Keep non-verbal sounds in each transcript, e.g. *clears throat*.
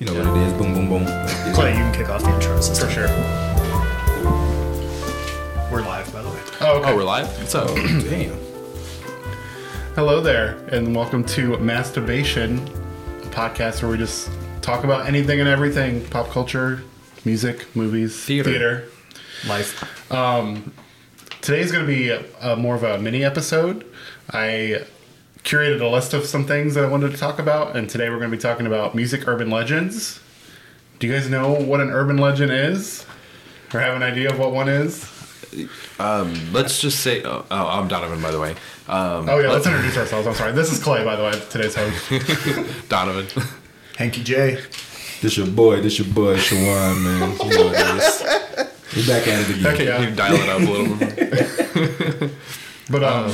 You know what it is. Boom, boom, boom. Like, *laughs* Clay, you can kick off the intro For sure. We're live, by the way. Oh, okay. Oh, we're live? What's up? *clears throat* Damn. Hello there, and welcome to Mass Debation, a podcast where we just talk about anything and everything pop culture, music, movies, Theater. Life. Um, today's going to be a, a more of a mini episode. I curated a list of some things that I wanted to talk about, and today we're going to be talking about music urban legends. Do you guys know what an urban legend is? Or have an idea of what one is? Let's just say, oh, oh, I'm Donovan, by the way. Um, Oh, yeah, let's introduce ourselves. I'm sorry. This is Clay, by the way, today's host. *laughs* Donovan. Hanky J. This your boy. This your boy, Shawan, man. You know what it is. *laughs* We back at it again. Can Yeah. you dial it up a little more? *laughs* But um,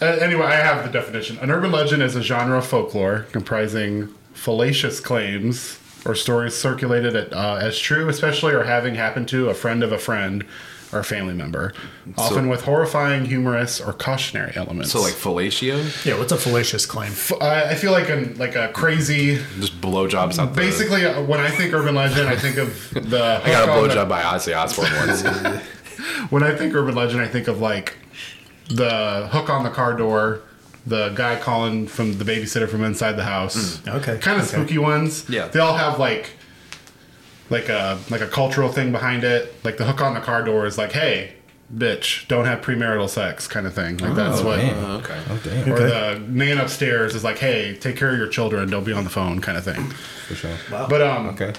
a- anyway, I have the definition. An urban legend is a genre of folklore comprising fallacious claims or stories circulated at, uh, as true, especially or having happened to a friend of a friend or a family member, often with horrifying, humorous, or cautionary elements. So, like, fellatio? Yeah, what's a fallacious claim? F- I I feel like a like a crazy. Just blowjobs out the... Basically, uh, when I think urban legend, I think of the. *laughs* I got a hook on the- blowjob by Ozzy Osbourne once. *laughs* When I think urban legend, I think of like the hook on the car door, the guy calling from the babysitter from inside the house. Okay. Kind of okay. spooky ones. Yeah. They all have like like a like a cultural thing behind it. Like the hook on the car door is like, hey, bitch, don't have premarital sex kind of thing. Like that's what damn. Oh, okay. Oh, damn. or the man upstairs is like, hey, take care of your children, don't be on the phone kind of thing. For sure. Wow. But um Okay.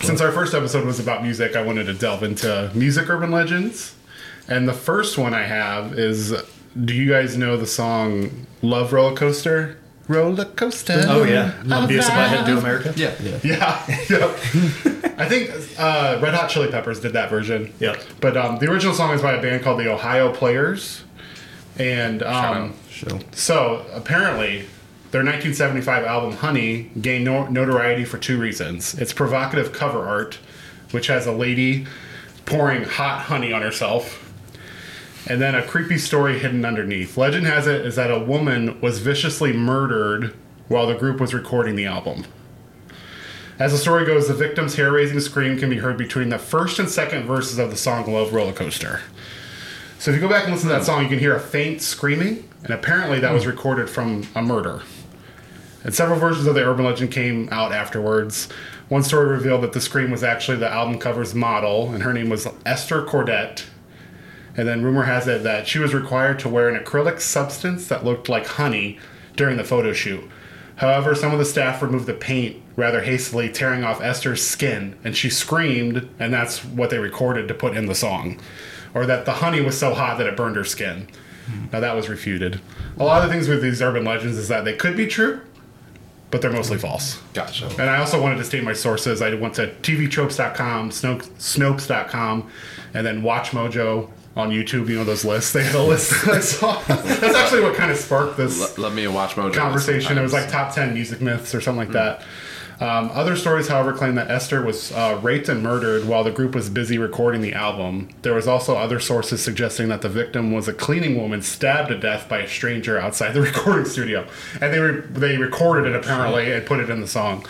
since our first episode was about music, I wanted to delve into music urban legends. And the first one I have is do you guys know the song Love Roller Coaster? Roller coaster. Oh, yeah. of Beavis and Butthead Do. America? Yeah. Yeah. yep. *laughs* I think uh, Red Hot Chili Peppers did that version. Yep. But um, the original song is by a band called the Ohio Players. And um, Sure. so apparently, their 1975 album Honey gained no- notoriety for two reasons. Its provocative cover art, which has a lady pouring hot honey on herself, and then a creepy story hidden underneath. Legend has it is that a woman was viciously murdered while the group was recording the album. As the story goes, the victim's hair raising scream can be heard between the first and second verses of the song Love Roller Coaster. So if you go back and listen to that song, you can hear a faint screaming, and apparently that was recorded from a murder. And several versions of the urban legend came out afterwards. One story revealed that the scream was actually the album cover's model, and her name was Esther Cordet. And then rumor has it that she was required to wear an acrylic substance that looked like honey during the photo shoot. However, some of the staff removed the paint rather hastily, tearing off Esther's skin, and she screamed, and that's what they recorded to put in the song. Or that the honey was so hot that it burned her skin. Hmm. Now, that was refuted. A lot of the things with these urban legends is that they could be true, but they're mostly false. Gotcha. And I also wanted to state my sources. I went to tvtropes.com, Snopes, Snopes.com, and then WatchMojo on YouTube. You know those lists. They had a list that I saw. *laughs* That's actually what kind of sparked this Let, me watch Mojo. conversation. It was like top 10 music myths or something like that. Um, other stories, however, claim that Esther was uh, raped and murdered while the group was busy recording the album. There was also other sources suggesting that the victim was a cleaning woman stabbed to death by a stranger outside the *laughs* recording studio, and they re- they recorded it apparently and put it in the song.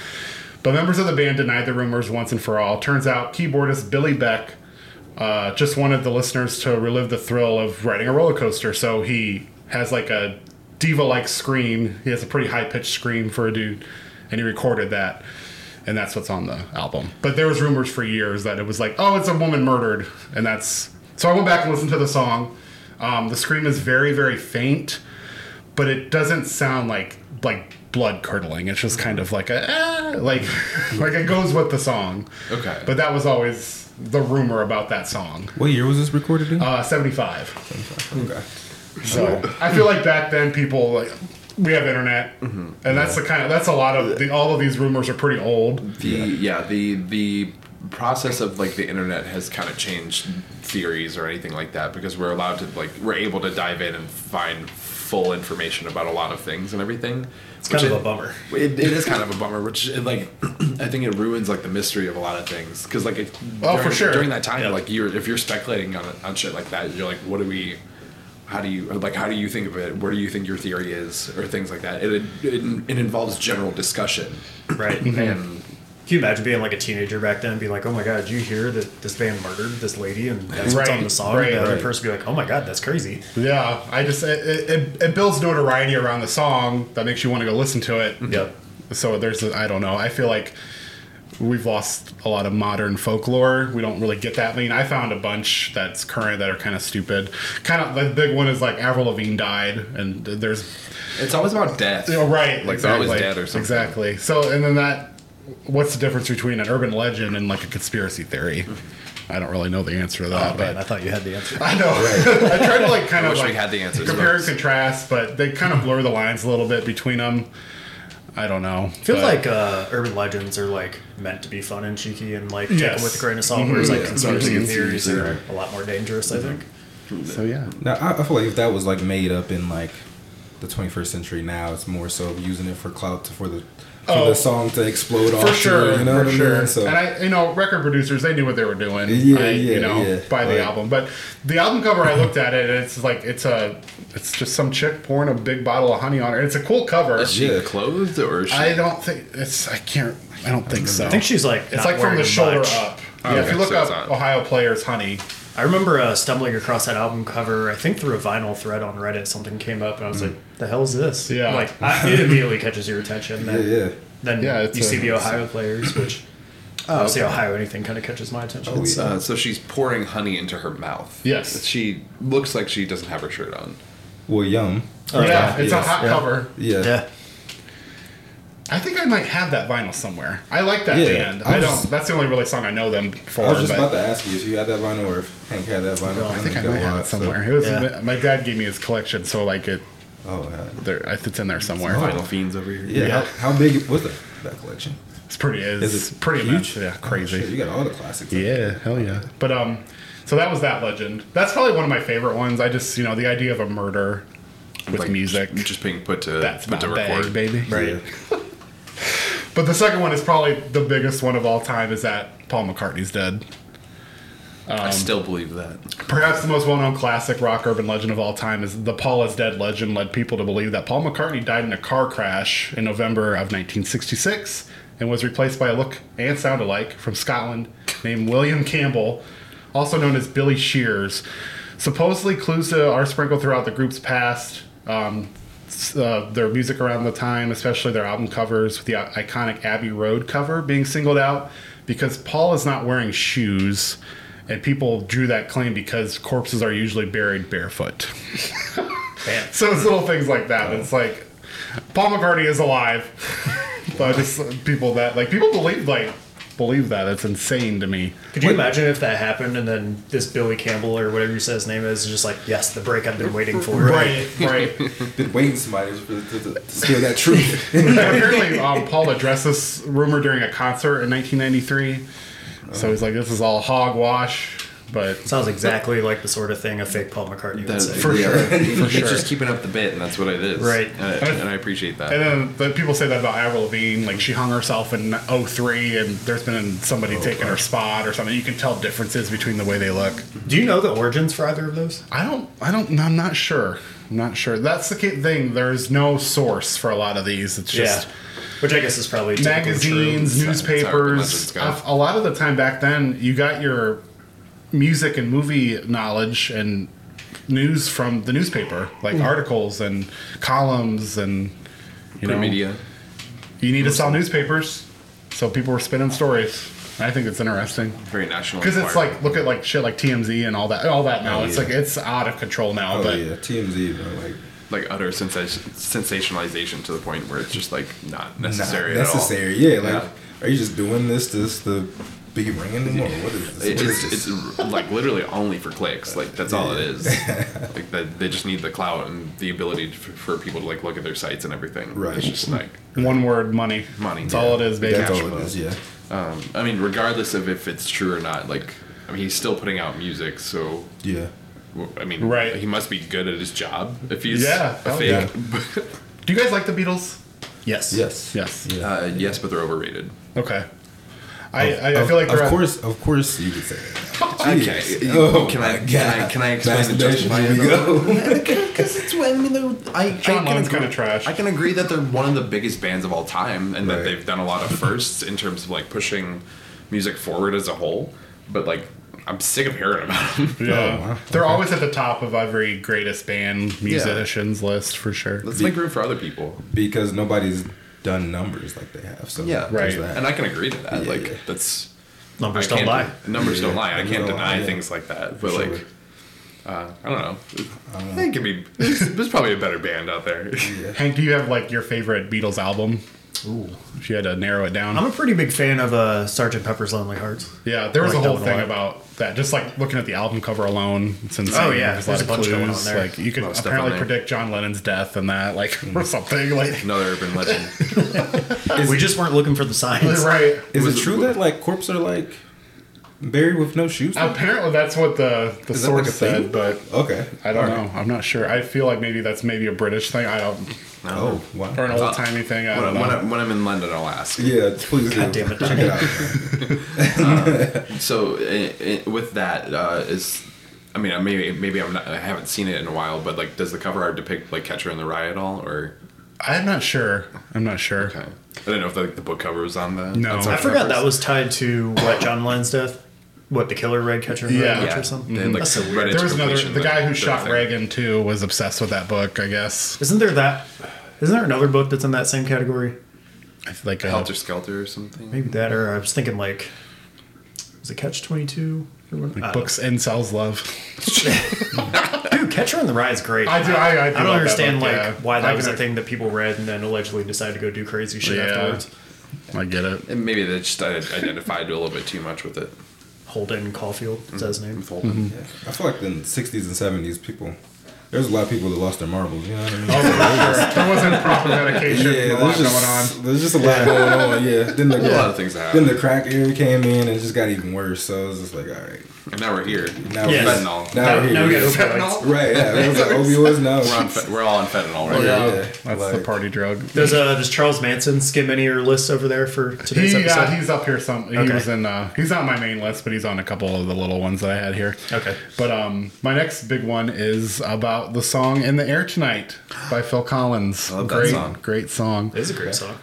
But members of the band denied the rumors once and for all. Turns out, keyboardist Billy Beck uh, just wanted the listeners to relive the thrill of riding a roller coaster. So he has like a diva like scream. He has a pretty high pitched scream for a dude, and he recorded that. And that's what's on the album. But there was rumors for years that it was like, oh, it's a woman murdered, and that's. So I went back and listened to the song. Um, the scream is very, very faint, but it doesn't sound like like blood curdling. It's just kind of like a ah, like *laughs* like it goes with the song. Okay. But that was always the rumor about that song. What year was this recorded in? Uh, 75. okay. So I feel like back then people like we have internet, and that's the kind of that's a lot of the, all of these rumors are pretty old. The yeah, the the process of like the internet has kind of changed theories or anything like that because we're allowed to like we're able to dive in and find full information about a lot of things and everything. It's kind of a bummer. It, it is kind of a bummer, which it, like *clears throat* I think it ruins like the mystery of a lot of things because like it, Oh, for during, sure. during that time Yeah. like you're if you're speculating on on shit like that you're like what do we how do you like how do you think of it where do you think your theory is or things like that it it, it, it involves general discussion Right. and mm-hmm. Can you imagine being like a teenager back then and be like, oh my god, did you hear that this band murdered this lady and that's what's Right, on the song? right, and the other right. person be like, oh my god, that's crazy. Yeah, I just it, it, it builds notoriety around the song that makes you want to go listen to it. Mm-hmm. Yep. So there's a, I don't know. I feel like we've lost a lot of modern folklore. We don't really get that. I mean, I found a bunch that's current that are kind of stupid. Kind of the big one is like Avril Lavigne died, and there's It's always about death. Oh, right. Like exactly. they're always dead or something. Exactly. So, and then that, what's the difference between an urban legend and like a conspiracy theory? I don't really know the answer to that, Oh, but man, I thought you had the answer. I know. Right. *laughs* I tried to like kind I of wish we like had the answers, compare and contrast, but they kind of blur the lines a little bit between them. I don't know. I feel but- like uh, urban legends are like meant to be fun and cheeky and like take Yes. them with a grain of salt, whereas like Yeah. conspiracy theories Yeah. are a lot more dangerous. I think. so. Yeah. Now I, I feel like if that was like made up in like the 21st century, now it's more so using it for clout for the for Oh. the song to explode off. For to, sure, you know for what I sure. mean? So and I, you know, record producers they knew what they were doing. Yeah, I, yeah, you know, yeah. by the Right. album. But the album cover, I looked at it, and it's like it's a, it's just some chick pouring a big bottle of honey on her. It's a cool cover. Is she Yeah. clothed or is she? I don't think it's. I can't. I don't think so. I think she's like It's not like from the shoulder much. up. Oh, yeah, if you look so up Ohio Players Honey, I remember uh, stumbling across that album cover. I think through a vinyl thread on Reddit, something came up, and I was like, "The hell is this?" Yeah. like I, it immediately catches your attention. yeah, Then, yeah. then Yeah, it's you see the Ohio players, which Oh, obviously Ohio anything kind of catches my attention. Oh, yeah. so. Uh, so she's pouring honey into her mouth. Yes. She looks like she doesn't have her shirt on. Well, yum. yeah, it's yes, a hot yeah. cover. Yeah. yeah, I think I might have that vinyl somewhere. I like that Yeah, band. I I, don't. That's the only really song I know them for. I was just but about to ask you if you had that vinyl or if Hank had that vinyl. I think I might have lot, it so- somewhere. It was Yeah. my dad gave me his collection, so like it, Oh, yeah. there, it's in there somewhere. Oh. Vinyl fiends over here. Yeah. Yeah. How, how big was that, that collection? It's pretty. It's Is it pretty huge? immense. Yeah, Oh, crazy. shit, you got all the classics. Yeah, hell yeah. But um, so that was that legend. That's probably one of my favorite ones. I just you know the idea of a murder with Like, music. just being put to that's put my to bag, record. baby. Right. *laughs* But the second one is probably the biggest one of all time. Is that Paul McCartney's dead? I still believe that. Perhaps the most well-known classic rock urban legend of all time is the Paul is dead legend led people to believe that Paul McCartney died in a car crash in November of 1966 and was replaced by a look and sound alike from Scotland named William Campbell, also known as Billy Shears. Supposedly, clues to are sprinkled throughout the group's past. Um, uh, their music around the time, especially their album covers, with the iconic Abbey Road cover being singled out because Paul is not wearing shoes, and people drew that claim because corpses are usually buried barefoot. *laughs* So it's little things like that. It's like Paul McCartney is alive, *laughs* but just people that like people believe like believe that. It's insane to me. Could you imagine if that happened and then this Billy Campbell or whatever you say his name is is just like, yes, the break I've been waiting for. Right, right. *laughs* Been waiting somebody for, to, to, to steal that truth. Apparently, um, Paul addressed this rumor during a concert in 1993. So he's like, "This is all hogwash," but Sounds exactly like the sort of thing a fake Paul McCartney would say. for sure, *laughs* for He's sure. just keeping up the bit, and that's what it is. Right. And I, and I appreciate that. And then the people say that about Avril Lavigne, like she hung herself in 03 and there's been somebody oh, taking her spot or something. You can tell differences between the way they look. Do you know the origins for either of those? I don't, I don't, I'm not sure. I'm not sure. That's the thing. There's no source for a lot of these. It's just Which I guess is probably magazines, true. It's how urban newspapers. legends. A lot of the time back then, you got your music and movie knowledge and news from the newspaper, like mm. articles and columns and you know media. You need to sell newspapers, so people were spinning stories. I think it's interesting Very national. because it's like look at like shit like TMZ and all that, all that now. Oh, it's yeah. like it's out of control now. oh, but yeah. TMZ, bro. Like, like utter sensa- sensationalization to the point where it's just like not necessary. not necessary necessary. Yeah. Like, Yeah. are you just doing this just to be ringing more? What is this? It, What it's, is this? it's like literally only for clicks. Like that's all it is. like that, they just need the clout and the ability to, for people to like look at their sites and everything. Right. It's just like one word, money. Money, That's yeah. all it is, baby. That's cash all it is. Yeah. um, I mean, regardless of if it's true or not. Like I mean, he's still putting out music, so Yeah. W- I mean, Right. He must be good at his job if he's Yeah, a hell fake. *laughs* Do you guys like the Beatles? Yes. Yes. Yes. Yeah. uh, yes, but they're overrated. Okay. I, I, I feel like of they're course, of course, you could say that. *laughs* Okay. Oh can, I, can I can I explain the Masturbation, justify here we it? go. Because *laughs* it's when I mean they're- I, John I can Lennon's agree- kinda trash. I can agree that they're one of the biggest bands of all time, and that they've done a lot of firsts in terms of like pushing music forward as a whole. But like, I'm sick of hearing about them. *laughs* Yeah, Oh, wow. they're Okay. always at the top of every greatest band musicians list for sure. Let's make room for other people. because nobody's done numbers like they have. So Yeah. Right. that. And I can agree to that. Yeah, like yeah. that's Numbers don't lie. Numbers don't lie. I numbers can't deny lie, things like that. But sure. like, uh, I don't know. I think it could be. There's, there's probably a better band out there. Yeah. Hank, do you have like your favorite Beatles album? Ooh. If you had to narrow it down. I'm a pretty big fan of uh, Sergeant Pepper's Lonely Hearts. yeah, there was like a whole that one a thing about that. Just like looking at the album cover alone, it's insane. Oh, yeah, there's, there's a a lot bunch of going clues. on there. Like you could A lot of stuff apparently predict John Lennon's death and that, like *laughs* or something. Like *laughs* Another urban legend. *laughs* we just weren't looking for the signs. right. Is Was it it- true that like corpses are like buried with no shoes? Apparently, that's what the the Is that like source thing? said, but Okay. I don't All right. know. I'm not sure. I feel like maybe that's maybe a British thing. I don't, Oh wow. or an old timey thing. I when, I- when, I, know. when I'm in London, I'll ask. Yeah, please do. God damn it, Check it out. *laughs* man. So i i with that, uh, is I mean, maybe maybe I'm not, I haven't seen it in a while, but like, does the cover art depict like Catcher in the Rye at all, or I'm not sure. I'm not sure. okay? I didn't know if like the book cover was on that. No. I forgot covers. that was tied to what John Lennon's death. What the killer read Catcher in the Yeah. Rye yeah. or something. They had, like, That's so weird. There was another. The guy who shot thing. Reagan too was obsessed with that book. I guess. Isn't there that? Isn't there another book that's in that same category? I feel like uh, Helter Skelter or something. Maybe that, or I was thinking like, was it Catch Twenty Two? books incels love. *laughs* Dude, Catcher in the Rye is great. I do- I- I do don't like understand like yeah. why that I was can- a thing that people read and then allegedly decided to go do crazy shit Yeah. afterwards. I get it. And maybe they just identified a little bit too much with it. Holden Caulfield is that his mm-hmm. name. With Holden. Mm-hmm. I feel like in the 60s and 70s, people, there's a lot of people that lost their marbles. You know what I mean? Oh, for sure. There wasn't proper medication. yeah, a lot there's going just, on. there's just a lot going on. Yeah, then the, A lot of things happen. Then the crack era came in and it just got even worse. So it was just like, all right, And now we're here. now Yeah. we're Fentanyl. Now, Now, we're here. now we got opioids. Right, yeah. It was like *laughs* opioids now. We're, on, fe- we're all on fentanyl right yeah, now. yeah. That's Like, the party drug. Does uh does Charles Manson skim any of your lists over there for today's He, episode? yeah, he's up here. Some he Okay. was in. Uh, he's not my main list, but he's on a couple of the little ones that I had here. Okay. But um, my next big one is about the song "In the Air Tonight" by Phil Collins. I love that great, song. great song. It is a great song.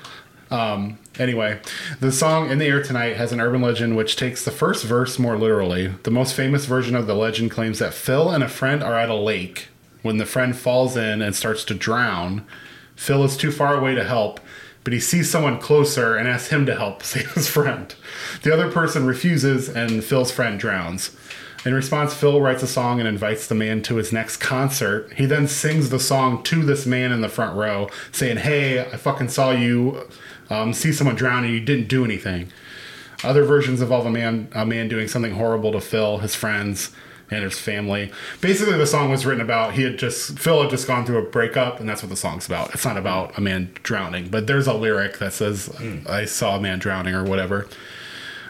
Um, anyway, the song In the Air Tonight has an urban legend which takes the first verse more literally. The most famous version of the legend claims that Phil and a friend are at a lake. When the friend falls in and starts to drown, Phil is too far away to help, but he sees someone closer and asks him to help *laughs* save his friend. The other person refuses, and Phil's friend drowns. In response, Phil writes a song and invites the man to his next concert. He then sings the song to this man in the front row, saying, Hey, I fucking saw you um, see someone drown and you didn't do anything. Other versions involve a man, a man doing something horrible to Phil, his friends, and his family. Basically, the song was written about he had just Phil had just gone through a breakup, and that's what the song's about. It's not about a man drowning, but there's a lyric that says, "I saw a man drowning" or whatever.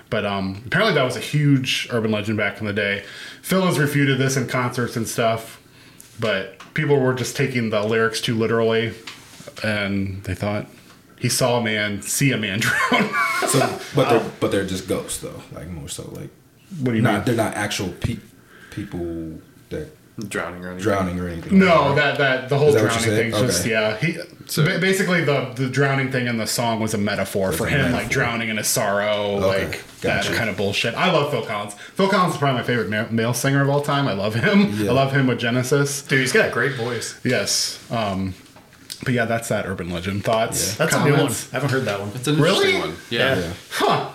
But um, apparently, that was a huge urban legend back in the day. Phil has refuted this in concerts and stuff, but people were just taking the lyrics too literally, and they thought he saw a man see a man *laughs* drown. So, but *laughs* they're but they're just ghosts though, like more so like what do you not mean? they're not actual pe- people that Drowning or anything. drowning or anything. No, like that that the whole that drowning thing. said? thing's just yeah. He So- ba- basically the the drowning thing in the song was a metaphor for a him, like drowning in his sorrow, Okay, like gotcha. that kind of bullshit. I love Phil Collins. Phil Collins is probably my favorite ma- male singer of all time. I love him. Yeah. I love him with Genesis. Dude, he's got a great voice. Yes. Um, but yeah, that's that urban legend. Thoughts? That's a new one. comments? I haven't heard that one. It's an interesting one. Yeah. Yeah. Huh.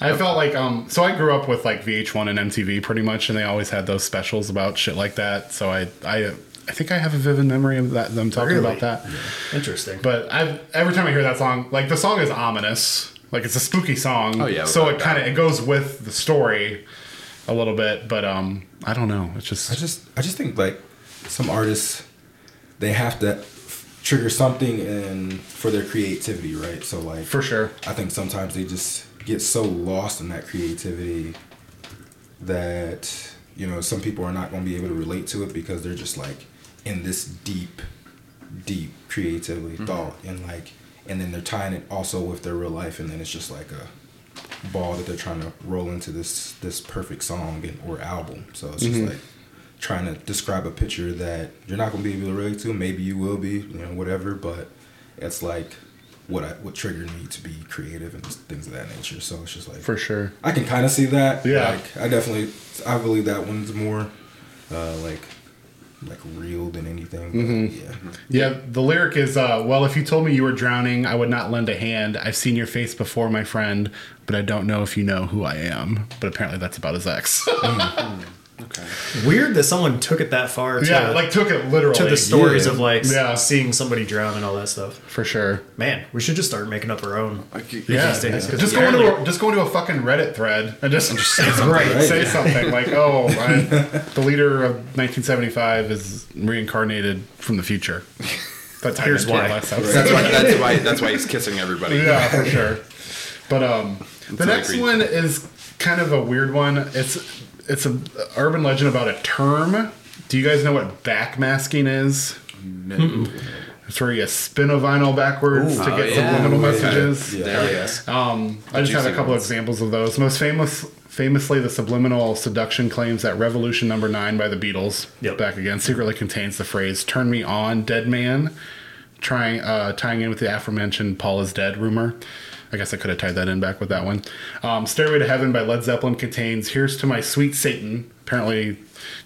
I felt like um so I grew up with like VH1 and MTV pretty much and they always had those specials about shit like that. So I I I think I have a vivid memory of that them talking Really? about that. Interesting. But I every time I hear that song, like the song is ominous. Like it's a spooky song. Oh, yeah, So without it kind of it goes with the story a little bit, but um I don't know. It's just I just I just think like some artists they have to f- trigger something and for their creativity, right? So like for sure. I think sometimes they just get so lost in that creativity that you know some people are not going to be able to relate to it because they're just like in this deep deep creativity mm-hmm. thought and like and then they're tying it also with their real life and then it's just like a ball that they're trying to roll into this this perfect song and, or album. So it's just mm-hmm. like trying to describe a picture that you're not gonna be able to relate to. Maybe you will be, you know, whatever. But it's like what I what triggered me to be creative and things of that nature. So it's just like For sure. I can kind of see that. Yeah. Like I definitely I believe that one's more uh, like like real than anything. Mm-hmm. Yeah. Yeah, the lyric is, uh, well, if you told me you were drowning, I would not lend a hand. I've seen your face before, my friend, but I don't know if you know who I am. But apparently that's about his ex. *laughs* Okay. Weird that someone took it that far to, yeah, like took it literally. to the stories Yeah. of like Yeah. seeing somebody drown and all that stuff. For sure. Man, we should just start making up our own. Like, Yeah, These days, 'cause just go into a, just go into a fucking Reddit thread and just, just say something. Right. Say something like, "Oh, *laughs* I, the leader of 1975 is reincarnated from the future." That's *laughs* Here's why. That's why. *laughs* That's why. That's why he's kissing everybody. Yeah, for sure. But um, the what next agreed. one is kind of a weird one. It's it's an urban legend about a term. Do you guys know what backmasking is? No. It's where you spin a vinyl backwards to Oh, get yeah. subliminal Okay. messages. Yeah. There it is. Um, I just have a couple ones. examples of those. Most famous, famously, the subliminal seduction claims that "Revolution Number Nine" by the Beatles, Yep. back again, secretly contains the phrase "Turn me on, dead man," trying uh, tying in with the aforementioned "Paul is dead" rumor. I guess I could have tied that in back with that one. Um, "Stairway to Heaven" by Led Zeppelin contains "Here's to my sweet Satan." Apparently,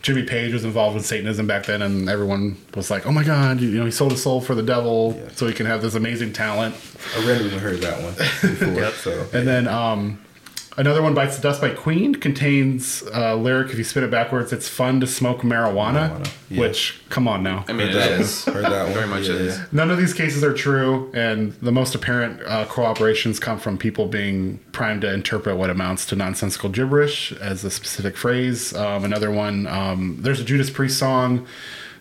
Jimmy Page was involved with Satanism back then, and everyone was like, "Oh my God, you, you know, he sold his soul for the devil, Yeah. so he can have this amazing talent." I randomly heard that one before. *laughs* So And then um, another one, Bites the Dust by Queen, contains a lyric, if you spin it backwards, it's fun to smoke marijuana. Marijuana, yeah. Which, come on now. I mean, heard it that is. Heard that one. Very much yeah. it is. None of these cases are true, and the most apparent uh, corroborations come from people being primed to interpret what amounts to nonsensical gibberish as a specific phrase. Um, another one, um, there's a Judas Priest song.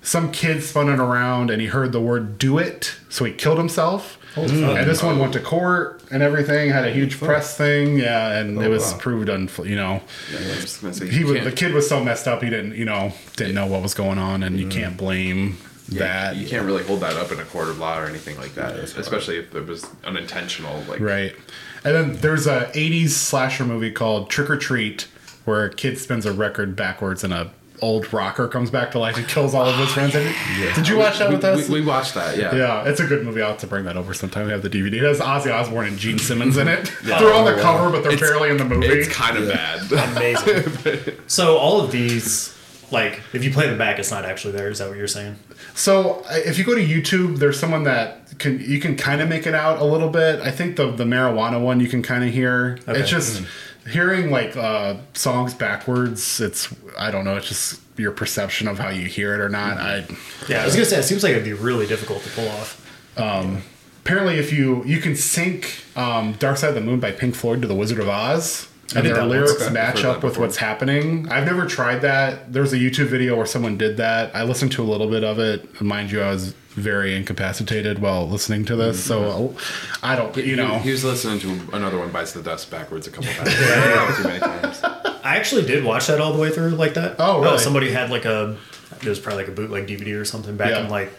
Some kid spun it around and he heard the word do it, so he killed himself. Mm. fuck. And this one went to court and everything, had a huge press thing, yeah, and oh, it Oh, was wow. proved un, you know, Yeah, I was gonna say, he was, the kid was so messed up he didn't, you know, didn't know what was going on, and you mm. can't blame that. You can't really hold that up in a court of law or anything like that, that's hard. especially if it was unintentional. Like, Right. And then there's a 80s slasher movie called Trick or Treat where a kid spins a record backwards and a old rocker comes back to life and kills all of his friends. *sighs* Did you watch that we, with us? we, we watched that. Yeah. yeah, it's a good movie. I'll have to bring that over sometime. We have the DVD. It has Ozzy Osbourne and Gene Simmons in it. They're on the oh, cover, but they're It's- barely in the movie. It's kind of bad. *laughs* Amazing. *laughs* so all of these, like, if you play them back, it's not actually there. Is that what you're saying? So if you go to YouTube, there's someone that can you can kind of make it out a little bit. I think the the marijuana one you can kind of hear. Okay. It's just mm-hmm. Hearing like uh, songs backwards. It's I don't know. It's just your perception of how you hear it or not. I Yeah, I was gonna say it seems like it'd be really difficult to pull off. Um, apparently if you you can sync um, Dark Side of the Moon by Pink Floyd to the Wizard of Oz. And their lyrics match up with before. what's happening. I've never tried that. There's a YouTube video where someone did that. I listened to a little bit of it. Mind you, I was very incapacitated while listening to this, so I don't, you know. He was listening to another one bites the dust backwards a couple times. *laughs* Too many times. I actually did watch that all the way through like that. Oh, really? Uh, somebody had like a, it was probably like a bootleg DVD or something back Yeah. in like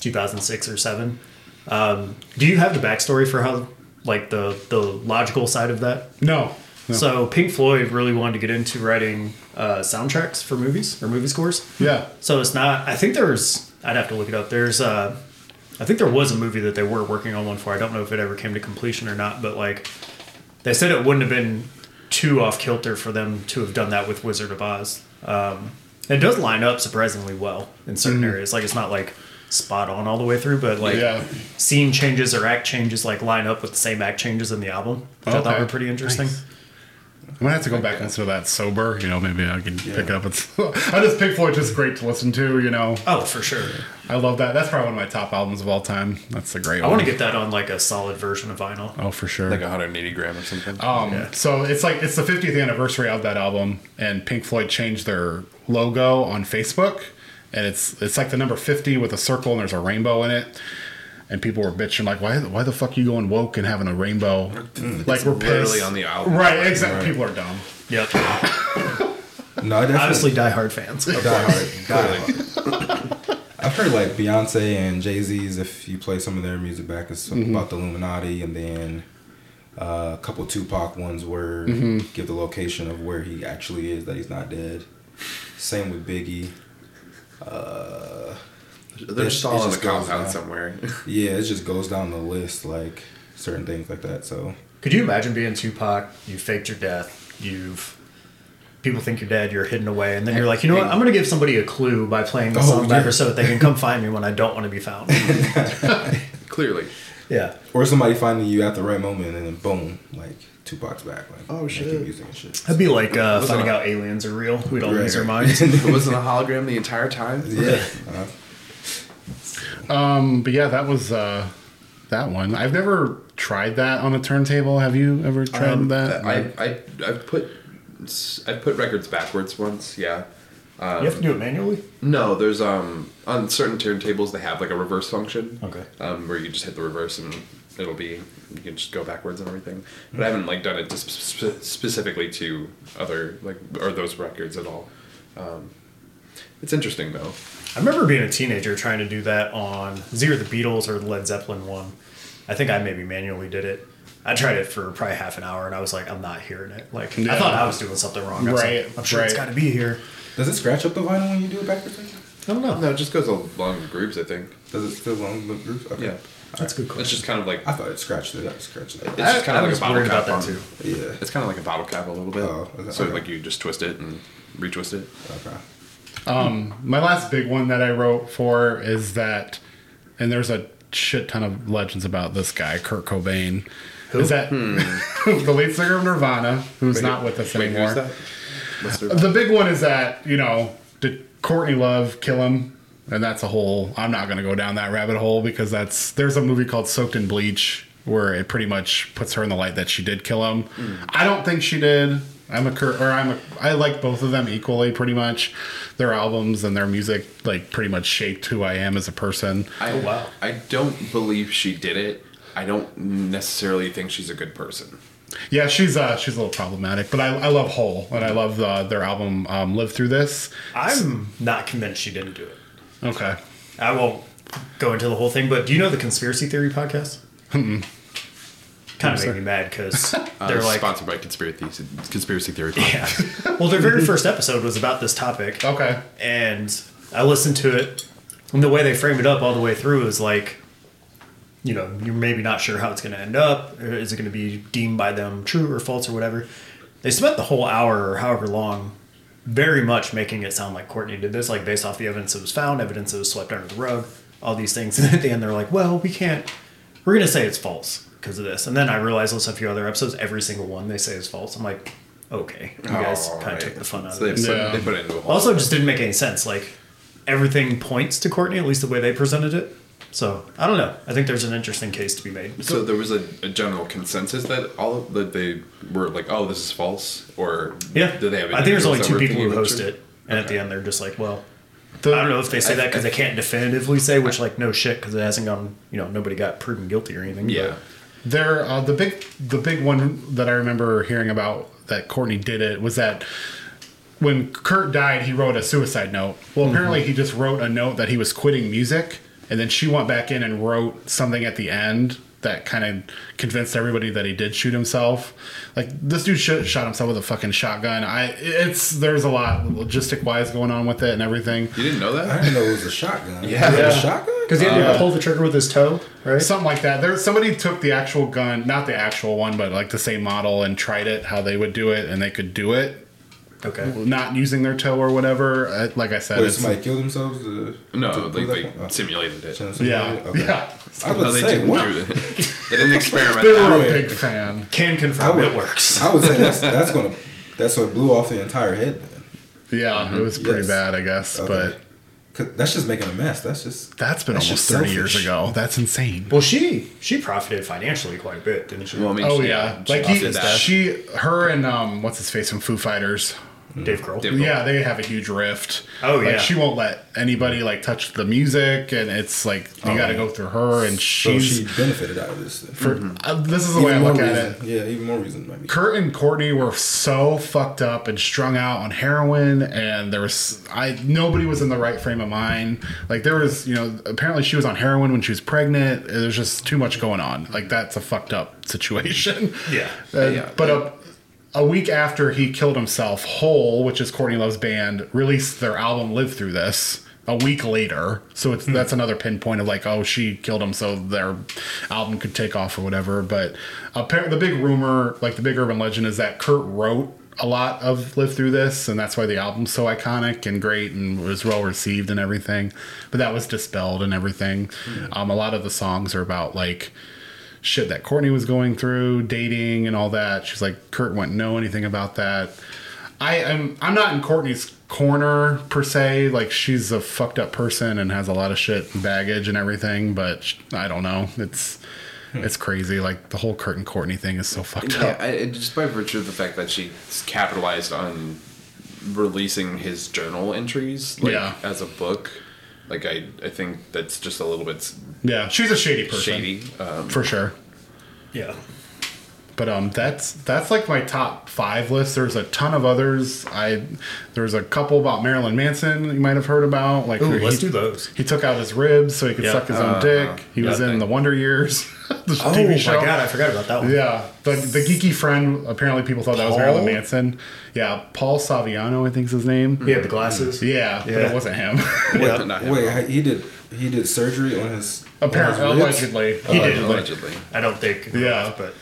2006 or seven. Um, do you have the backstory for how, like the the logical side of that? No. No. So Pink Floyd really wanted to get into writing uh, soundtracks for movies or movie scores. yeah. So it's not. I think there's. I'd have to look it up. There's. Uh, I think there was a movie that they were working on one for. I don't know if it ever came to completion or not. But like, they said it wouldn't have been too off kilter for them to have done that with Wizard of Oz. Um, it does line up surprisingly well in certain areas. Like it's not like spot on all the way through, but like Yeah. scene changes or act changes like line up with the same act changes in the album, which I thought were pretty interesting. Nice. I'm gonna have to go back and listen to that sober. You know, maybe I can pick it up. It's *laughs* I just Pink Floyd just great to listen to. You know, Oh, for sure. I love that. That's probably one of my top albums of all time. That's a great I one. want to get that on like a solid version of vinyl. Oh, for sure. Like 180 gram or something. Um, Yeah. So it's like it's the 50th anniversary of that album, and Pink Floyd changed their logo on Facebook, and it's it's like the number 50 with a circle and there's a rainbow in it. And people were bitching like, why why the fuck you going woke and having a rainbow? like we're literally pissed. on the album. Right, exactly. Right. People are dumb. Yep. *laughs* No, I definitely Obviously, Die Hard fans. Die Hard. Die Hard. *laughs* I've heard like Beyonce and Jay Z's. If you play some of their music back, it's Mm-hmm. about the Illuminati, and then Uh, a couple Tupac ones where Mm-hmm. give the location of where he actually is, that he's not dead. Same with Biggie. Uh, They're It- just it all in the goes compound down. somewhere. *laughs* yeah, it just goes down the list, like certain things like that. So Could you imagine being Tupac? You faked your death. You've people think you're dead. You're hidden away, and then you're like, you know what? I'm going to give somebody a clue by playing the Oh, song yeah. so that they can come *laughs* find me when I don't want to be found. *laughs* Clearly. yeah. or somebody finding you at the right moment, and then boom, like Tupac's back. Like Oh, shit. music and shit. That'd be like uh, finding it- out aliens are real. We don't lose our minds. It wasn't a hologram the entire time. yeah. Uh, Um, but yeah, that was uh, that one. I've never tried that on a turntable. Have you ever tried Um, that? I I I've put I've put records backwards once. Yeah. you have to do it manually. No, there's um on certain turntables they have like a reverse function. Okay. Um, where you just hit the reverse and it'll be you can just go backwards and everything. But I haven't like done it just spe- specifically to other like or those records at all. Um, it's interesting though. I remember being a teenager trying to do that on it either the Beatles or the Led Zeppelin one. I think I maybe manually did it. I tried it for probably half an hour and I was like, I'm not hearing it. Like I thought I was doing something wrong. I was Right, like, I'm sure it's got to be here. does it scratch up the vinyl when you do it backwards? I don't know. No, it just goes along the grooves. I think. Does it still along the grooves? Okay. Yeah. That's a good question. It's just kind of like I thought it scratched it. I scratched it. it's just kind I of like a bottle cap about that on- too. Yeah. It's kind of like a bottle cap a little bit. Oh, is that- so okay. like you just twist it and retwist it. Okay. Um, um, my last big one that I wrote for is that, and there's a shit ton of legends about this guy, Kurt Cobain. Is that *laughs* the lead singer of Nirvana, who's not with us Wait, anymore? that? The big one is that you know did Courtney Love kill him? And that's a whole. I'm not going to go down that rabbit hole because that's there's a movie called Soaked in Bleach where it pretty much puts her in the light that she did kill him. I don't think she did. I'm a Kurt, or I'm a. I like both of them equally, pretty much. Their albums and their music like pretty much shaped who I am as a person. I, Oh, wow. I don't believe she did it. I don't necessarily think she's a good person. Yeah, she's uh she's a little problematic, but I, I love Hole and I love the, their album um, Live Through This. I'm not convinced she didn't do it. Okay. I won't go into the whole thing, but do you know the Conspiracy Theory podcast? Kind of made me mad because *laughs* Uh, they're like, sponsored by conspiracy conspiracy theory. yeah. *laughs* Well, their very *laughs* first episode was about this topic. Okay. and I listened to it, and the way they framed it up all the way through is like, you know, you're maybe not sure how it's going to end up. Or is it going to be deemed by them true or false or whatever? They spent the whole hour or however long very much making it sound like Courtney did this, like based off the evidence that was found, evidence that was swept under the rug, all these things. And at the end, they're like, well, we can't, we're going to say it's false because of this. And then I realized listen a few other episodes, every single one they say is false. I'm like, okay, you oh, guys All kind of right. took the fun out So of they this. put, Yeah. they put it into a whole. Also, just didn't make any sense. Like everything points to Courtney, at least the way they presented it. So I don't know. I think there's an interesting case to be made. so there was a, a general consensus that all of that they were like, oh, this is false, or Yeah, did they have? I think there's only two people who host true? it, and at the end they're just like, well, The- I don't know if they say I- that because they can't definitively say, which like no shit because it hasn't gone. You know, nobody got proven guilty or anything. Yeah, There, uh, the big, the big one that I remember hearing about that Courtney did it was that when Kurt died, he wrote a suicide note. Well, apparently he just wrote a note that he was quitting music, and then she went back in and wrote something at the end that kind of convinced everybody that he did shoot himself. Like this dude sh- shot himself with a fucking shotgun. I, it's there's a lot logistic wise going on with it and everything. you didn't know that? I didn't know it was a shotgun. Yeah. Was it Yeah. a shotgun? because he had Uh, to pull the trigger with his toe, right? Something like that. There, somebody took the actual gun, not the actual one, but like the same model, and tried it how they would do it, and they could do it, okay. not using their toe or whatever. Uh, Like I said, Wait, it's, somebody killed themselves? To, No, to like they that? Oh. simulated it. Sounds yeah. Okay. yeah. I was No, they say, didn't what? do that. they didn't *laughs* experiment. They were a big fan. Can confirm would, it works. I would say that's that's gonna that's what blew off the entire head. Then. Yeah, it was pretty Yes. bad, I guess. Okay. But 'Cause that's just making a mess. That's just that's been That's almost just thirty years ago. That's insane. Well, she she profited financially quite a bit, didn't she? Well, I mean, Oh she- yeah, she like he, she, her, and um, what's his face from Foo Fighters. Dave Grohl. Dave Grohl. Yeah, they have a huge rift. Oh, like, yeah. she won't let anybody like touch the music, and it's like you Oh, got to yeah. go through her, and So she's she benefited out of this. then. for. Uh, this is the way I Even more look at it. Yeah, even more reason maybe. Kurt and Courtney were so fucked up and strung out on heroin, and there was I nobody was in the right frame of mind. Like there was, you know, apparently she was on heroin when she was pregnant. There's just too much going on. Like that's a fucked up situation. Yeah. *laughs* Uh, Yeah. But a, a week after he killed himself, Hole, which is Courtney Love's band, released their album "Live Through This." A week later, so it's that's another pinpoint of like, oh, she killed him, so their album could take off or whatever. But apparently, the big rumor, like the big urban legend, is that Kurt wrote a lot of "Live Through This," and that's why the album's so iconic and great and was well received and everything. But that was dispelled and everything. Um, a lot of the songs are about like shit that Courtney was going through, dating and all that. She's like, Kurt wouldn't know anything about that. I am I'm not in Courtney's corner per se. Like she's a fucked up person and has a lot of shit and baggage and everything, but sh- I don't know. It's hmm. it's crazy. Like the whole Kurt and Courtney thing is so fucked Yeah, up. I, just by virtue of the fact that she capitalized on releasing his journal entries, like, Yeah. as a book. Like I, I think that's just a little bit Yeah, she's a shady person. shady. Um, For sure. Yeah. But um, that's that's like my top five list. There's a ton of others. I there's a couple about Marilyn Manson you might have heard about. Like Ooh, where let's he, do those. He took out his ribs so he could Yeah. suck his own Uh, dick. He was in thing. the Wonder Years, *laughs* the Oh TV my show. god, I forgot about that one. Yeah, the the geeky friend. Apparently, people thought that was Marilyn Manson. Yeah, Paul Saviano, I think's his name. He had the glasses. Yeah, but it wasn't him. Yeah. *laughs* not him. Wait, he did he did surgery on his Apparently, on his ribs? allegedly, He did. allegedly. allegedly. I don't think. Yeah. But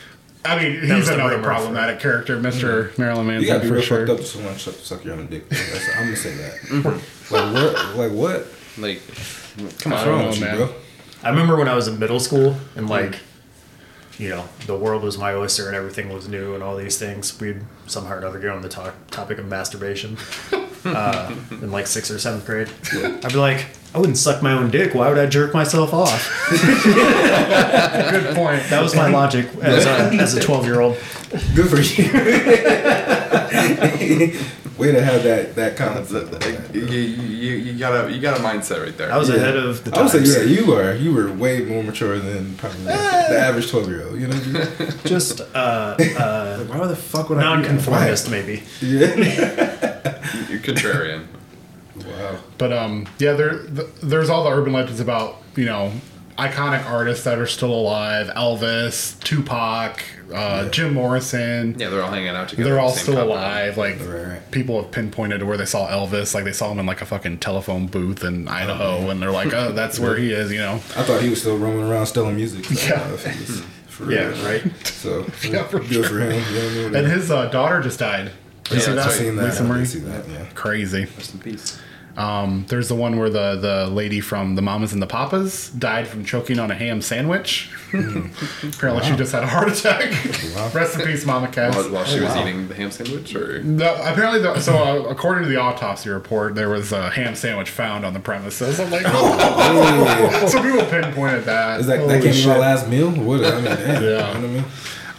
I mean, was he's another rumor problematic character, mister mm-hmm. Marilyn Manson You gotta be for real sure. fucked up to someone suck, suck your own dick. *laughs* That's, I'm gonna say that. Mm-hmm. like what? Like what? Like, Come on, What's wrong I with don't you, know, bro? I remember when I was in middle school and mm. like, you know, the world was my oyster and everything was new and all these things. We'd somehow or another get on the to- topic of masturbation *laughs* uh, in like sixth or seventh grade. I'd be like, I wouldn't suck my own dick. Why would I jerk myself off? *laughs* Good point. That was my logic as a, as a 12 year old. Good for you. *laughs* Way to have that that kind of. you, you, you got a you got a mindset right there. I was Yeah. ahead of the times. I would say times. yeah, you were you were way more mature than probably the average twelve year old. You know, Just uh, uh, *laughs* Why the fuck would I? do that? nonconformist, maybe. yeah. *laughs* You're contrarian. Wow. But um, yeah, there th- there's all the urban legends about you know iconic artists that are still alive: Elvis, Tupac, uh, Jim Morrison. Yeah, they're all hanging out together. They're in the all still compound. alive. Like Right, right. people have pinpointed to where they saw Elvis. Like they saw him in like a fucking telephone booth in Idaho, and they're like, "Oh, that's *laughs* where he is." You know. I thought he was still roaming around stealing music. So *laughs* Yeah. don't know if he was for Yeah, real. right. So Yeah, for good sure. for him. You know what And his uh, daughter just died. You Yeah, see that's that? I've seen that. Lisa I Marie? did see that. Yeah. Crazy. Rest in peace. Um, there's the one where the the lady from the Mamas and the Papas died from choking on a ham sandwich. *laughs* Apparently, she just had a heart attack. Wow. Rest in peace, Mama Cass. While, while she was wow. eating the ham sandwich, or No, apparently, the, so uh, according to the autopsy report, there was a ham sandwich found on the premises. I'm like, *laughs* Hey, so people pinpointed that. is that Holy that can't be my last meal? What? I mean, damn, Yeah. You know what I mean?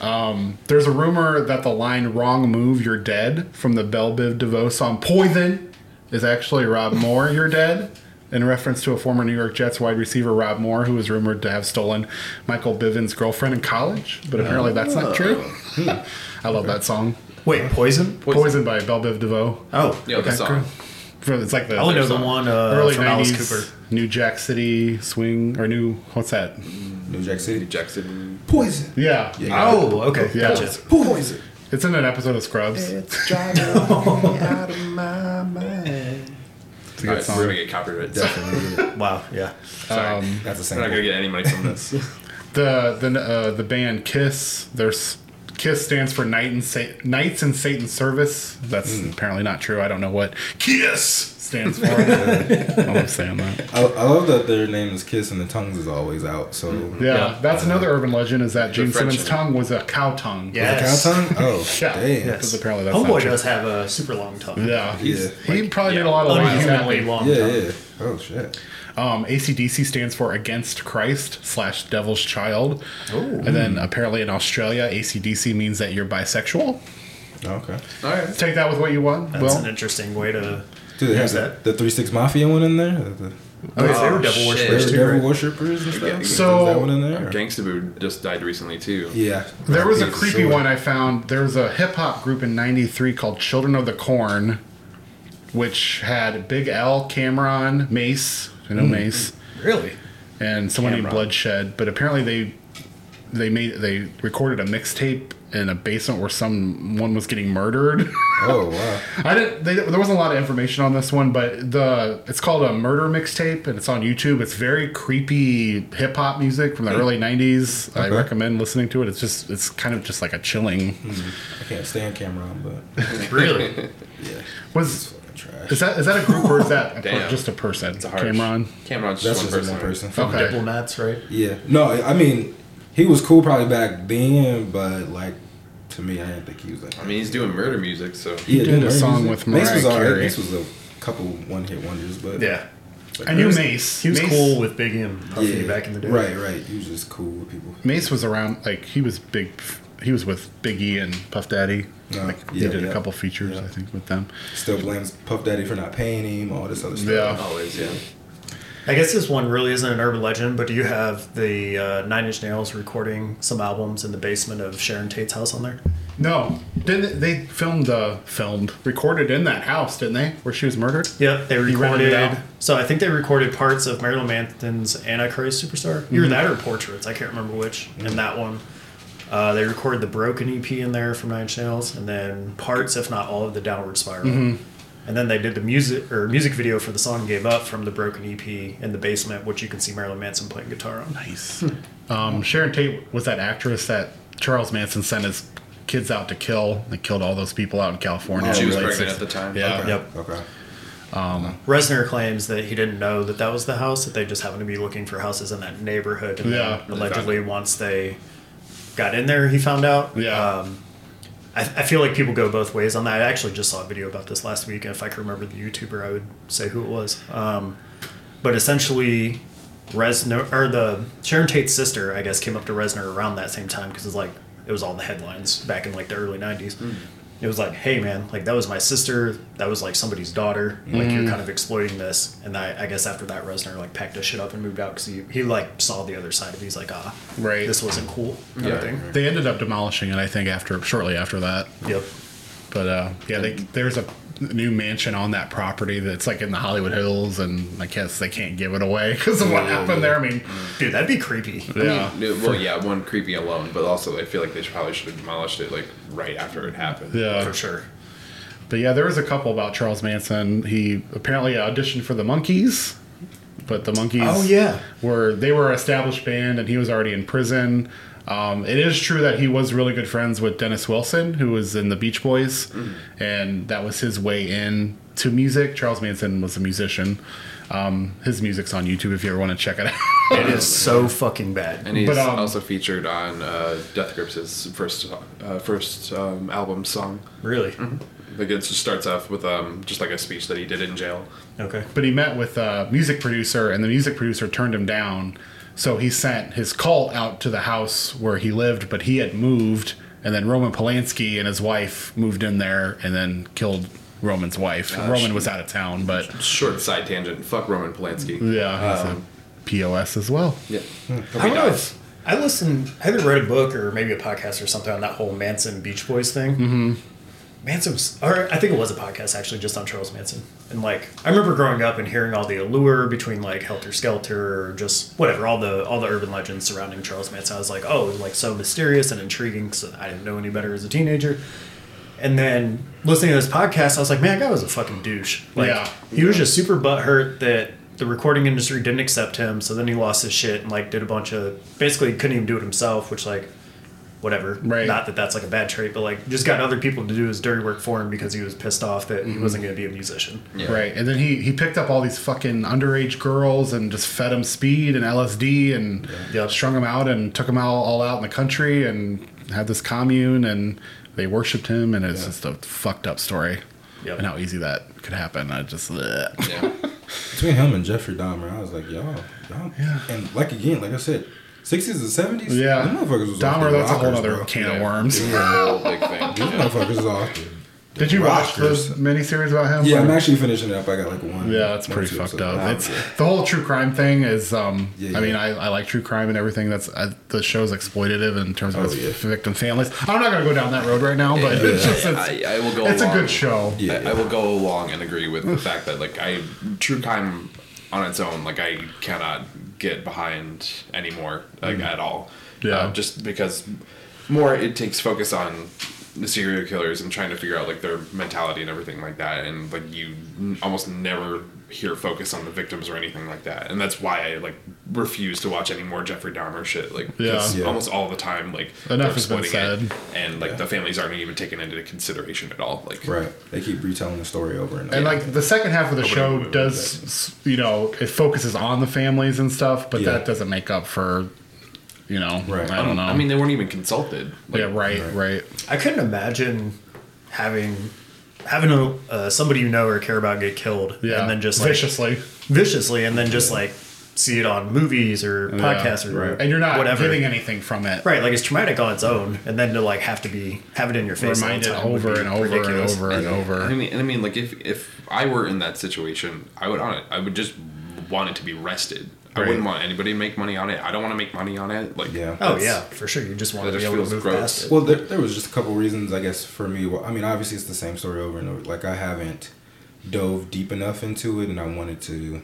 There's a rumor that the line "Wrong move, you're dead" from the Belle Biv DeVoe song "Poison" is actually Rob Moore, "You're dead," in reference to a former New York Jets wide receiver Rob Moore, who was rumored to have stolen Michael Bivins' girlfriend in college, but apparently that's not true. I love that song Wait, Poison? "Poison" by Belle Biv DeVoe. Oh, you know the Okay, song. For- It's like the I only know the one uh, early from Alice '90s Cooper. New Jack City swing or new what's that? New Jack City. Jackson. Poison. Yeah, Yeah. Oh, okay, Yeah. gotcha. Poison. it's in an episode of Scrubs. It's driving me out of my mind. It's a good Alright, song. we're gonna get copyrighted. Definitely. *laughs* Wow, yeah. Sorry. Um, That's the same. we're not gonna get any money from this. *laughs* the the uh, the band Kiss. There's Kiss stands for Night and Sa- Knights in Satan's Service. That's Hmm. apparently not true. I don't know what Kiss stands *laughs* for. I'm *laughs* saying that. I, I love that their name is Kiss and the tongues is always out. So Yeah, Yeah. that's another urban legend. Is that Gene Simmons' tongue was a cow tongue? Yeah. cow tongue. *laughs* Oh, Yeah. damn. Yes. Because apparently that's Homeboy does have a super long tongue. Yeah, he's, Yeah. he probably yeah, did a lot of lines unhumanly happy. long Yeah, tongue. yeah. Oh shit. Um, ACDC stands for Against Christ slash Devil's Child. And then apparently in Australia, ACDC means that you're bisexual. Okay. All right. Take that with what you want. That's Will. an interesting way to. Do they have the, that. the three six mafia one in there? The, Oh, yeah, they were Oh, devil shit. worshippers the too. devil right? worshippers and stuff. So- that one in there? Uh, Gangsta Boo just died recently too. Yeah. There was a creepy short. one I found. There was a hip hop group in '93 called Children of the Corn, which had Big L, Cam'ron, Mace. I know hmm. Mace, Really? and someone named Bloodshed. But apparently they they made they recorded a mixtape in a basement where someone was getting murdered. *laughs* Oh wow. I didn't. They, there wasn't a lot of information on this one, but the it's called a murder mixtape, and it's on YouTube. It's very creepy hip hop music from the hmm. early '90s. I recommend listening to it. It's just it's kind of just like a chilling. Hmm. I can't stand Cam'ron, but *laughs* Really? yeah, Was it's fucking trash. is that is that a group or is that *laughs* a per, just a person? It's a harsh. Cam'ron. Cam'ron's That's just just one person. one person. Okay. Diplomats, right? Yeah. No, I mean, he was cool probably back then, but like to me, I didn't think he was like. I mean, he's doing murder music, so yeah, did a song Music. with Mace was Mariah alright. Mace was a couple one hit wonders, but Yeah. I knew Mace. He was Mace, cool with Biggie and Puffy yeah, back in the day. Right, right. He was just cool with people. Mace was around. Like he was big. He was with Biggie and Puff Daddy. Oh, like yeah, he did yeah. a couple features, Yeah. I think, with them. Still blames Puff Daddy for not paying him, all this other stuff. Yeah. always yeah. I guess this one really isn't an urban legend, but do you have the uh, Nine Inch Nails recording some albums in the basement of Sharon Tate's house on there? No, didn't they filmed? Uh, filmed, recorded in that house, didn't they? Where she was murdered. Yep, they recorded. it? So I think they recorded parts of Marilyn Manson's Antichrist Superstar. Mm-hmm. Either that or Portraits. I can't remember which. In that one, uh, they recorded the Broken EP in there from Nine Inch Nails, and then parts, if not all, of the Downward Spiral. Mm-hmm. And then they did the music or music video for the song "Gave Up" from the Broken EP in the basement, which you can see Marilyn Manson playing guitar on. Nice. Um, Sharon Tate was that actress that Charles Manson sent his kids out to kill. They killed all those people out in California. Oh, She was the late pregnant at the time. Yeah. Okay. Yep. Okay. Reznor claims that he didn't know that that was the house; that they just happened to be looking for houses in that neighborhood. And Yeah. then allegedly, once they got in there, he found out. Yeah. Um, I, I feel like people go both ways on that. I actually just saw a video about this last week, and if I could remember the YouTuber, I would say who it was. Um, but essentially, Reznor or the Sharon Tate's sister, I guess, came up to Reznor around that same time because it's like it was all the headlines back in like the early '90s. It was like, hey man, like that was my sister. That was like somebody's daughter. Like you're kind of exploiting this. And I, I guess after that, Reznor like packed his shit up and moved out because he, he like saw the other side of. it. He's like, ah, Right. this wasn't cool. Yeah. thing. They ended up demolishing it, I think, after shortly after that. Yep. But uh, yeah, they, there's a new mansion on that property that's like in the Hollywood Hills, and I guess they can't give it away *laughs* because of what mm. happened there. I mean, Dude, that'd be creepy. yeah, No, Well, yeah, one creepy alone, but also I feel like they should, probably should have demolished it like right after it happened. yeah. For sure. But yeah, there was a couple about Charles Manson. He apparently auditioned for the Monkees, but the Monkees Oh, yeah. were they were an established band, and he was already in prison. Um, it is true that he was really good friends with Dennis Wilson, who was in the Beach Boys, Mm. and that was his way in to music. Charles Manson was a musician. Um, his music's on YouTube if you ever want to check it out. It is so fucking bad. And he's But, um, also featured on uh, Death Grips' first uh, first um, album song. Really? Like it just starts off with um, just like a speech that he did in jail. Okay. but he met with a music producer, and the music producer turned him down. So he sent his cult out to the house where he lived, but he had moved, and then Roman Polanski and his wife moved in there and then killed Roman's wife. Roman was out of town, but Short side tangent. Fuck Roman Polanski. yeah, he's Um, a POS as well. Yeah. I don't know if I listened. I either read a book or maybe a podcast or something on that whole Manson Beach Boys thing. Mm-hmm. Manson was, or I think it was a podcast actually, just on Charles Manson. And like, I remember growing up and hearing all the allure between like Helter Skelter or just whatever, all the all the urban legends surrounding Charles Manson. I was like, oh, it was like so mysterious and intriguing. So I didn't know any better as a teenager. And then listening to this podcast, I was like, man, that guy was a fucking douche. Like, Yeah. he was just super butthurt that the recording industry didn't accept him. So then he lost his shit and like did a bunch of basically couldn't even do it himself, which like whatever. Right. Not that that's like a bad trait, but like just got other people to do his dirty work for him because he was pissed off that he wasn't mm-hmm. going to be a musician. Yeah. Right, and then he he picked up all these fucking underage girls and just fed them speed and LSD and Yep. strung them out and took them all, all out in the country and had this commune and they worshipped him and it's just a fucked up story. Yep. And how easy that could happen. I just bleh. Yeah. Between him and Jeffrey Dahmer, I was like, y'all, y'all, Yeah. and like again, like I said, 60s and 70s. Yeah. them motherfuckers was off Dahmer, the that's a whole rockers, other bro. can of Yeah. worms. Whole big *laughs* thing. These Yeah. motherfuckers is off. Did you watch the miniseries about him? Yeah, I'm actually finishing it up. I got like one. Yeah, that's pretty or two fucked up. episodes. It's the whole true crime thing is. Um, Yeah, I mean. I, I like true crime and everything. That's uh, the show's exploitative in terms of Oh, its yeah. victim families. I'm not gonna go down that road right now, but *laughs* it's just it's, I, I will go. it's a good show. Yeah. I, I will go along and agree with the fact that like I true crime on its own like I cannot get behind anymore like at all. Yeah. Uh, just because more it takes focus on the serial killers and trying to figure out like their mentality and everything like that and like you n- almost never hear focus on the victims or anything like that and that's why I like refuse to watch any more Jeffrey Dahmer shit like Yeah. almost all the time like Enough they're has been exploiting it, said. and like the families aren't even taken into consideration at all like Right. They keep retelling the story over and over. And like the second half of the show does, you know, it focuses on the families and stuff, but Yeah. that doesn't make up for, you know, Right. I don't know. I mean, they weren't even consulted. Like, yeah, right, right. I couldn't imagine having having a uh, somebody you know or care about get killed, Yeah, and then just like viciously, viciously, and then just like see it on movies or podcasts or Right. and you're not whatever. getting anything from it. right. Like it's traumatic on its own, and then to like have to be have it in your face Reminded over and over ridiculous. and over and I over. mean, and I mean, like if if I were in that situation, I would on it. I would just want it to be rested. I Right. wouldn't want anybody to make money on it. I don't want to make money on it. Like, Yeah. Oh yeah, for sure. You just want to be just able to move gross. past it. Well, there, there was just a couple reasons, I guess, for me. Well, I mean, obviously, it's the same story over and over. Like, I haven't dove deep enough into it, and I wanted to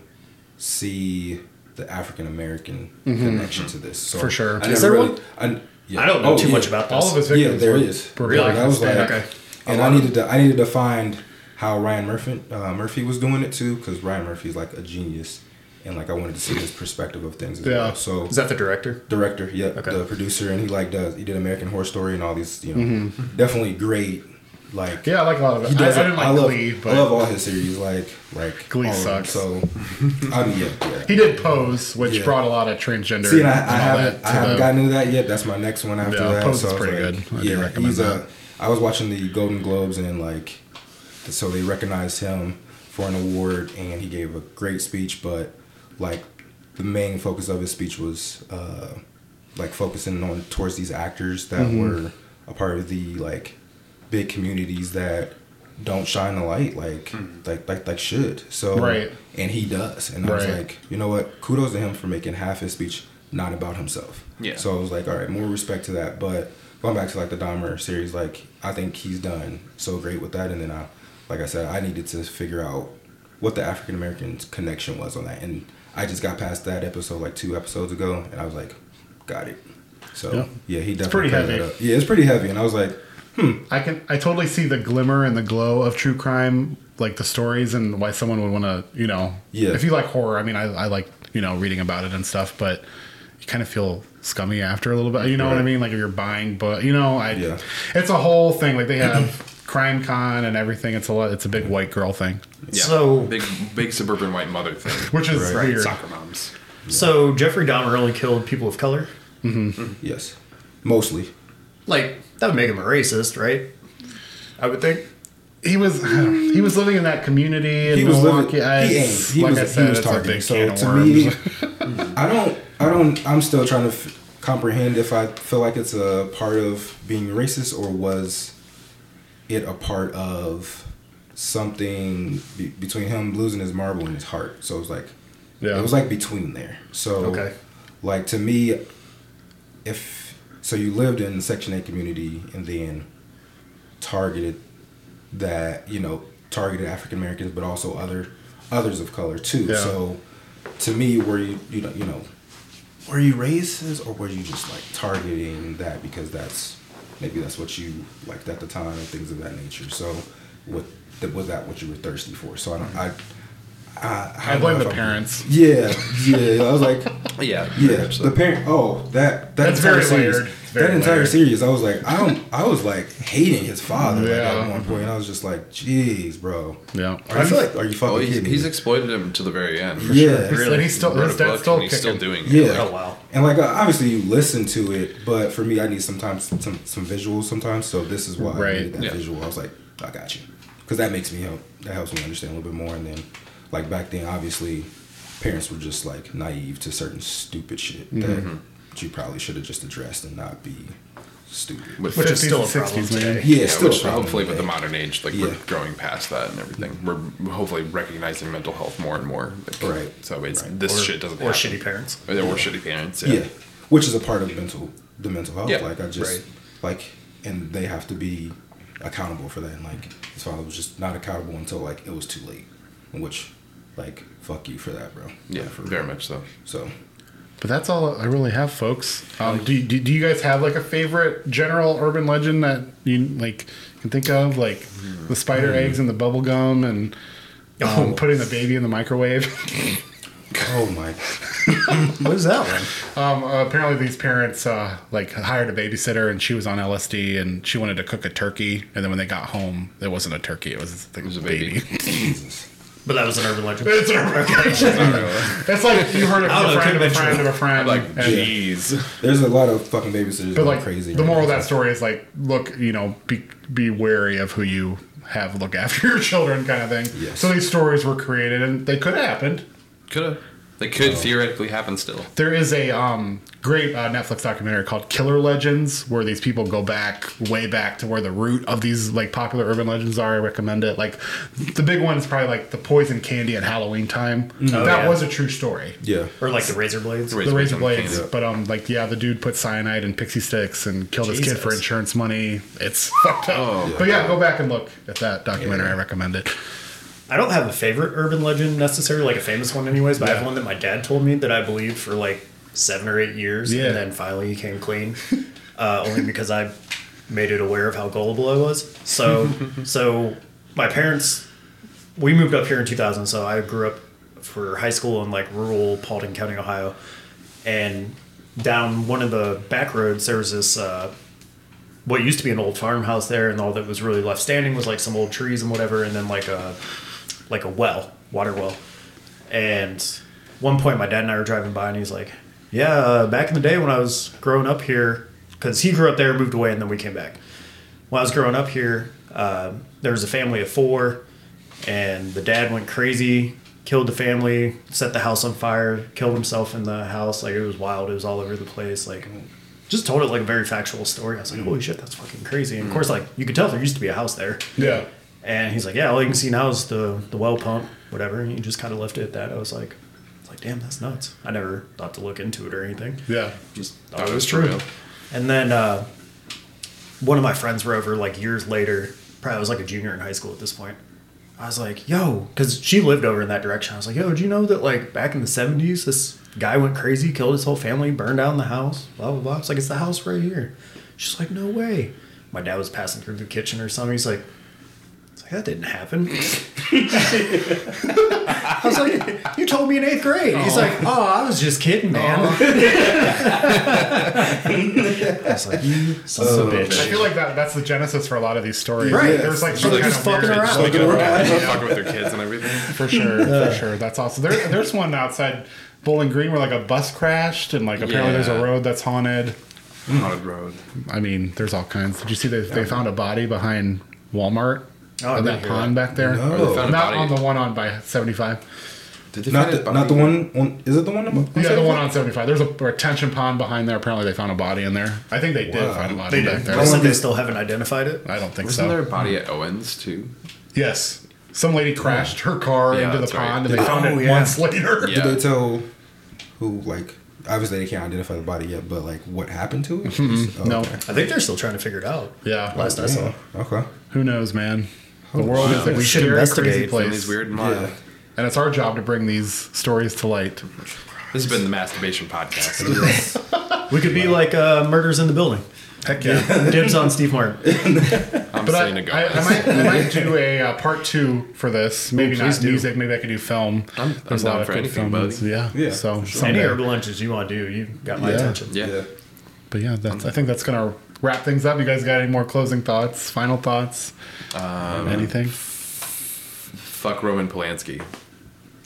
see the African American connection to this. So For sure. I Is there really, one? I, yeah. I don't know Oh, too yeah. much about this. All of his Yeah, victims there were, Really, black that was like, Okay. and I needed to, I needed to find how Ryan Murphy, uh, Murphy was doing it too, because Ryan Murphy is like a genius, and like I wanted to see his perspective of things as Yeah. well. So Is that the director? director, yeah, Okay. the producer, and he like does he did American Horror Story and all these, you know, Mm-hmm. definitely great. Like Yeah, I like a lot of it. he I, I didn't like I love, Glee, I love all his series. Like like Glee all them. sucks. So *laughs* I mean, yeah, yeah. he did Pose, which Yeah. brought a lot of transgender. See, and I, I and all haven't, I haven't the- gotten into that yet. That's my next one after Yeah, that. Pose so is pretty like, good. I yeah, recommend he's that. a. I was watching the Golden Globes and like, so they recognized him for an award, and he gave a great speech. But like, the main focus of his speech was uh, like focusing on towards these actors that Mm-hmm. were a part of the like big communities that don't shine the light like like like like should. So Right. and he does. And I was like, you know what? Kudos to him for making half his speech not about himself. Yeah. So I was like, all right, more respect to that. But going back to like the Dahmer series, like I think he's done so great with that. And then I, like I said, I needed to figure out what the African American connection was on that. And I just got past that episode like two episodes ago, and I was like, got it. So Yeah. yeah, he definitely pretty heavy. Yeah, it's pretty heavy, and I was like, hmm. I can I totally see the glimmer and the glow of true crime, like the stories and why someone would want to, you know, Yeah. If you like horror, I mean, I, I like you know reading about it and stuff, but you kind of feel scummy after a little bit. You know what I mean? Like if you're buying, but you know, I Yeah. it's a whole thing. Like they have *clears throat* Crime Con and everything. It's a lot. It's a big white girl thing, Yeah. So- big, big suburban white mother thing. *laughs* which is Right. weird. Soccer moms. So Jeffrey Dahmer only killed people of color. Mm-hmm. yes, mostly. Like that would make him a racist, right? I would think. He was he was living in that community. In he was Milwaukee. living. I- He aimed. He like was. I said, he was it's a targeting. big So can of to worms. me, *laughs* I don't. I don't. I'm still trying to f- comprehend if I feel like it's a part of being racist or was it a part of something be, between him losing his marble and his heart. So it was like. Yeah. It was like between there. So. Okay. Like to me, if so, you lived in the Section Eight community and then targeted that you know targeted African Americans, but also other others of color too. Yeah. So to me, were you you know you know were you racist or were you just like targeting that because that's maybe that's what you liked at the time and things of that nature. So what was that what you were thirsty for? So I don't I. I, I blame the if I'm- parents. *laughs* Yeah, yeah. I was like, Yeah. *laughs* yeah, the parent. Oh, that that That's entire very series. layered. Very that entire layered. series, I was like, I don't. I was like hating his father like, Yeah. at one point. I was just like, jeez, bro. Yeah. Are I feel like- are you fucking Oh, he's, kidding he's me? exploited him to the very end. For Yeah. sure. Really? and he's still He his dad's still and he's still doing it. Yeah. Oh wow. And like uh, obviously you listen to it, but for me, I need sometimes some, some visuals sometimes. So this is why Right. I needed that Yeah. visual. I was like, I got you, because that makes me help. That helps me understand a little bit more. And then, like back then, obviously, parents were just like naive to certain stupid shit that that you probably should have just addressed and not be stupid. With Which is still a problem 60s, man. today. Yeah, yeah, still a which problem hopefully with the modern age, like Yeah. we're going past that and everything. Mm-hmm. We're hopefully recognizing mental health more and more. Like, Right. So it's Right. this or, shit doesn't or happen. shitty parents. Or, or shitty parents. yeah. Yeah. which is a part of mental the mental health. Yeah, Like I just right. like, and they have to be accountable for that. And like his father was just not accountable until like it was too late, which like fuck you for that, bro. Yeah. Like, for very real. much so. So But that's all I really have, folks. Um, do, do, do you guys have like a favorite general urban legend that you like can think of, like the spider eggs and the bubble gum and um, Oh. putting the baby in the microwave? oh my, *laughs* What is that one? um, uh, apparently, these parents uh, like hired a babysitter and she was on LSD and she wanted to cook a turkey, and then when they got home, it wasn't a turkey; it was, it was a baby. Jesus. But that was an urban legend. it's an urban legend. *laughs* That's like you heard it I from don't a know, friend of a could've been friend true. of a friend. I'm like, jeez. There's a lot of fucking babysitters But going like crazy. the right moral of that story is like, look, you know, be be wary of who you have look after *laughs* your children, kind of thing. Yes. So these stories were created, and they could have happened. Could have. They could theoretically happen still. There is a um, great uh, Netflix documentary called Killer Legends, where these people go back way back to where the root of these like popular urban legends are. I recommend it. Like the big one is probably like the poison candy at Halloween time. Oh, that yeah. was a true story. Yeah. Or like the razor blades. Razor the razor blades blades, but um, like yeah, the dude put cyanide in pixie sticks and killed his kid for insurance money. It's *laughs* fucked up. Oh. but yeah, go back and look at that documentary. I recommend it. I don't have a favorite urban legend necessarily, like a famous one, anyways. But I have one that my dad told me that I believed for like seven or eight years, Yeah. and then finally he came clean, *laughs* uh, only because I made it aware of how gullible I was. So, *laughs* so my parents, we moved up here in 2000, so I grew up for high school in like rural Paulding County, Ohio, and down one of the back roads there was this. Uh, what used to be an old farmhouse there, and all that was really left standing was like some old trees and whatever, and then like a like a well, water well. And one point, my dad and I were driving by, and he's like, "Yeah, uh, back in the day when I was growing up here, because he grew up there, moved away, and then we came back. When I was growing up here, uh, there was a family of four, and the dad went crazy, killed the family, set the house on fire, killed himself in the house. Like it was wild. It was all over the place. Like." Just told it like a very factual story. I was like, "Holy shit, that's fucking crazy!" And of course, like you could tell there used to be a house there. Yeah. And he's like, yeah, all you can see now is the the well pump, whatever. And he just kind of left it at that. I was like, I was like, damn, that's nuts. I never thought to look into it or anything. Yeah. Just thought Thought it was true. And then uh, one of my friends were over like years later. Probably I was like a junior in high school at this point. I was like, yo, because she lived over in that direction. I was like, yo, do you know that like back in the seventies, this guy went crazy, killed his whole family, burned down the house, blah blah blah. It's like it's the house right here. She's like, no way. My dad was passing through the kitchen or something. He's like, it's like that didn't happen. *laughs* I was like, you told me in eighth grade. He's like, oh, oh I was just kidding, man. Oh. *laughs* I was like, you son of a I bitch. I feel like that that's the genesis for a lot of these stories. Right. There's like She's some like, kind just of fucking weird- around. like, Fucking around. yeah, Fucking with their kids and everything. for sure, for sure. That's awesome. There, there's one outside Bowling Green where like a bus crashed and like apparently there's a Yeah. road that's haunted. Haunted road. I mean, there's all kinds. Did you see they they found a body behind Walmart Oh, I in didn't that pond back there? No. They found a Not body. on the one on by 75. Did they Not find the, a not the one on. Is it the one? on- Yeah, the one on 75. There's a retention pond behind there. Apparently, they found a body in there. I think they did Wow. find a body They back did. there. They said they still haven't identified it. I don't think Wasn't so. there a body at Owens too? Yes. Some lady crashed her car Yeah, into the that's right. pond and they Did- found Oh, it yeah. months later. Yeah. Did they tell who? Like, obviously they can't identify the body yet, but like, what happened to it? Mm-hmm. Oh, No. okay. I think they're still trying to figure it out. Yeah. Last I saw. Okay. Who knows, man? The world wow. is a We should investigate crazy place. Family's weird and. Yeah. And it's our job to bring these stories to light. This has been the Mass Debation podcast. *laughs* We could be like uh, Murders in the Building. Heck yeah. *laughs* Dibs on Steve Martin. *laughs* I'm But I, saying to go. I, I, might, I might do a uh, part two for this. Maybe please not do. music. Maybe I could do film. I'm- I'm There's a down lot of for anything, films. buddy. Yeah. Yeah, So for sure. Any urban lunches you want to do, you got my Yeah. attention. yeah. Yeah. But yeah, that's, I think that's gonna wrap things up. You guys got any more closing thoughts? Final thoughts? Um, Anything? fuck Roman Polanski.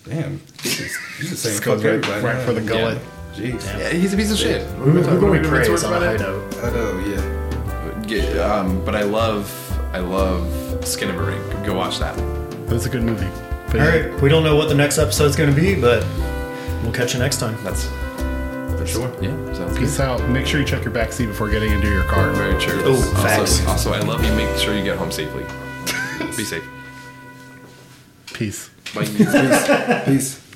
Damn. he's the same just saying goes fuck right, right for the gullet. Jeez. Yeah, he's a piece of shit. Who, who can we Maybe it's praise worth on a about high note? I know. Yeah. Get, um, but I love, I love Skin of a Ring. Go watch that. That's a good movie. But All right, we don't know what the next episode's going to be, but we'll catch you next time. That's for Sure. Yeah, sounds good. Peace out. Make sure you check your back seat before getting into your car. Very true. Oh, also, facts. Also, I love you. Make sure you get home safely. *laughs* Be safe. Peace. Bye. Peace. *laughs* Peace.